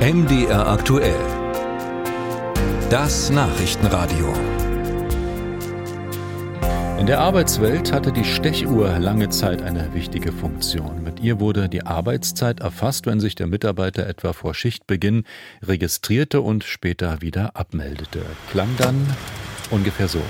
MDR aktuell. Das Nachrichtenradio. In der Arbeitswelt hatte die Stechuhr lange Zeit eine wichtige Funktion. Mit ihr wurde die Arbeitszeit erfasst, wenn sich der Mitarbeiter etwa vor Schichtbeginn registrierte und später wieder abmeldete. Klang dann ungefähr so.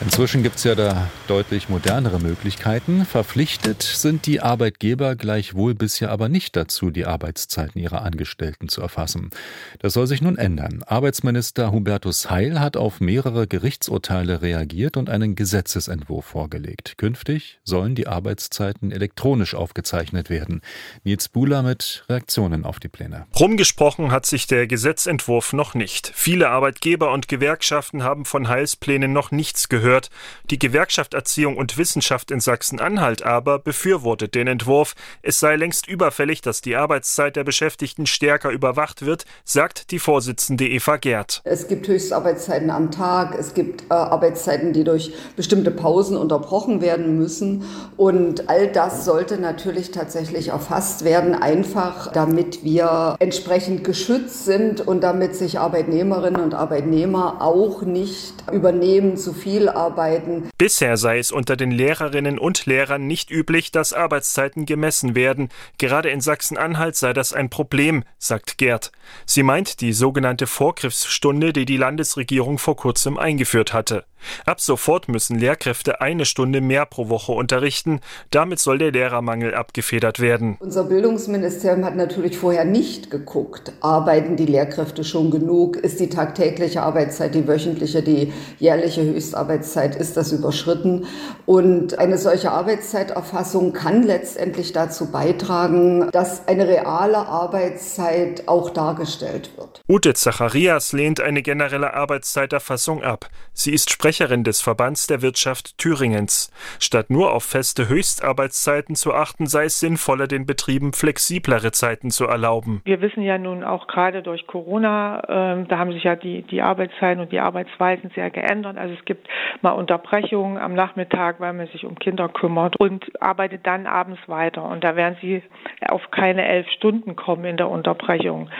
Inzwischen gibt es ja da deutlich modernere Möglichkeiten. Verpflichtet sind die Arbeitgeber gleichwohl bisher aber nicht dazu, die Arbeitszeiten ihrer Angestellten zu erfassen. Das soll sich nun ändern. Arbeitsminister Hubertus Heil hat auf mehrere Gerichtsurteile reagiert und einen Gesetzesentwurf vorgelegt. Künftig sollen die Arbeitszeiten elektronisch aufgezeichnet werden. Nils Buhler mit Reaktionen auf die Pläne. Rumgesprochen hat sich der Gesetzentwurf noch nicht. Viele Arbeitgeber und Gewerkschaften haben von Heils Plänen noch nichts gehört gehört. Die Gewerkschaft Erziehung und Wissenschaft in Sachsen-Anhalt aber befürwortet den Entwurf. Es sei längst überfällig, dass die Arbeitszeit der Beschäftigten stärker überwacht wird, sagt die Vorsitzende Eva Gerd. Es gibt Höchstarbeitszeiten am Tag, es gibt äh, Arbeitszeiten, die durch bestimmte Pausen unterbrochen werden müssen. Und all das sollte natürlich tatsächlich erfasst werden, einfach damit wir entsprechend geschützt sind und damit sich Arbeitnehmerinnen und Arbeitnehmer auch nicht übernehmen zu viel arbeiten. Bisher sei es unter den Lehrerinnen und Lehrern nicht üblich, dass Arbeitszeiten gemessen werden. Gerade in Sachsen-Anhalt sei das ein Problem, sagt Gerd. Sie meint die sogenannte Vorgriffsstunde, die die Landesregierung vor kurzem eingeführt hatte. Ab sofort müssen Lehrkräfte eine Stunde mehr pro Woche unterrichten. Damit soll der Lehrermangel abgefedert werden. Unser Bildungsministerium hat natürlich vorher nicht geguckt, arbeiten die Lehrkräfte schon genug? Ist die tagtägliche Arbeitszeit, die wöchentliche, die jährliche Höchstarbeitszeit, ist das überschritten? Und eine solche Arbeitszeiterfassung kann letztendlich dazu beitragen, dass eine reale Arbeitszeit auch dargestellt wird. Ute Zacharias lehnt eine generelle Arbeitszeiterfassung ab. Sie ist Sprecherin Sprecherin des Verbands der Wirtschaft Thüringens. Statt nur auf feste Höchstarbeitszeiten zu achten, sei es sinnvoller, den Betrieben flexiblere Zeiten zu erlauben. Wir wissen ja nun auch gerade durch Corona, äh, da haben sich ja die, die Arbeitszeiten und die Arbeitsweisen sehr geändert. Also es gibt mal Unterbrechungen am Nachmittag, weil man sich um Kinder kümmert und arbeitet dann abends weiter. Und da werden sie auf keine elf Stunden kommen in der Unterbrechung.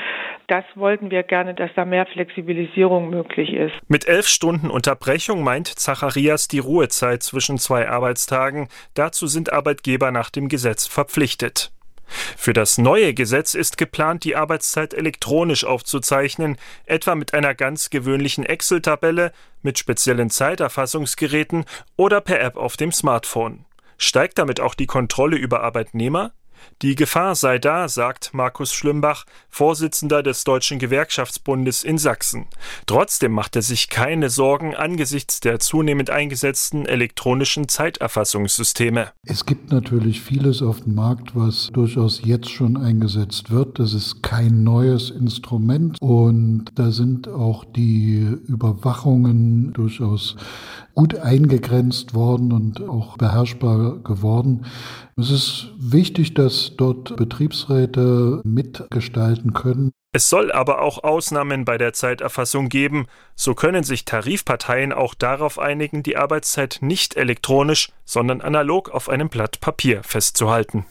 Das wollten wir gerne, dass da mehr Flexibilisierung möglich ist. Mit elf Stunden Unterbrechung meint Zacharias die Ruhezeit zwischen zwei Arbeitstagen. Dazu sind Arbeitgeber nach dem Gesetz verpflichtet. Für das neue Gesetz ist geplant, die Arbeitszeit elektronisch aufzuzeichnen, etwa mit einer ganz gewöhnlichen Excel-Tabelle, mit speziellen Zeiterfassungsgeräten oder per App auf dem Smartphone. Steigt damit auch die Kontrolle über Arbeitnehmer? Die Gefahr sei da, sagt Markus Schlimbach, Vorsitzender des Deutschen Gewerkschaftsbundes in Sachsen. Trotzdem macht er sich keine Sorgen angesichts der zunehmend eingesetzten elektronischen Zeiterfassungssysteme. Es gibt natürlich vieles auf dem Markt, was durchaus jetzt schon eingesetzt wird. Das ist kein neues Instrument und da sind auch die Überwachungen durchaus gut eingegrenzt worden und auch beherrschbar geworden. Es ist wichtig, dass dort Betriebsräte mitgestalten können. Es soll aber auch Ausnahmen bei der Zeiterfassung geben. So können sich Tarifparteien auch darauf einigen, die Arbeitszeit nicht elektronisch, sondern analog auf einem Blatt Papier festzuhalten.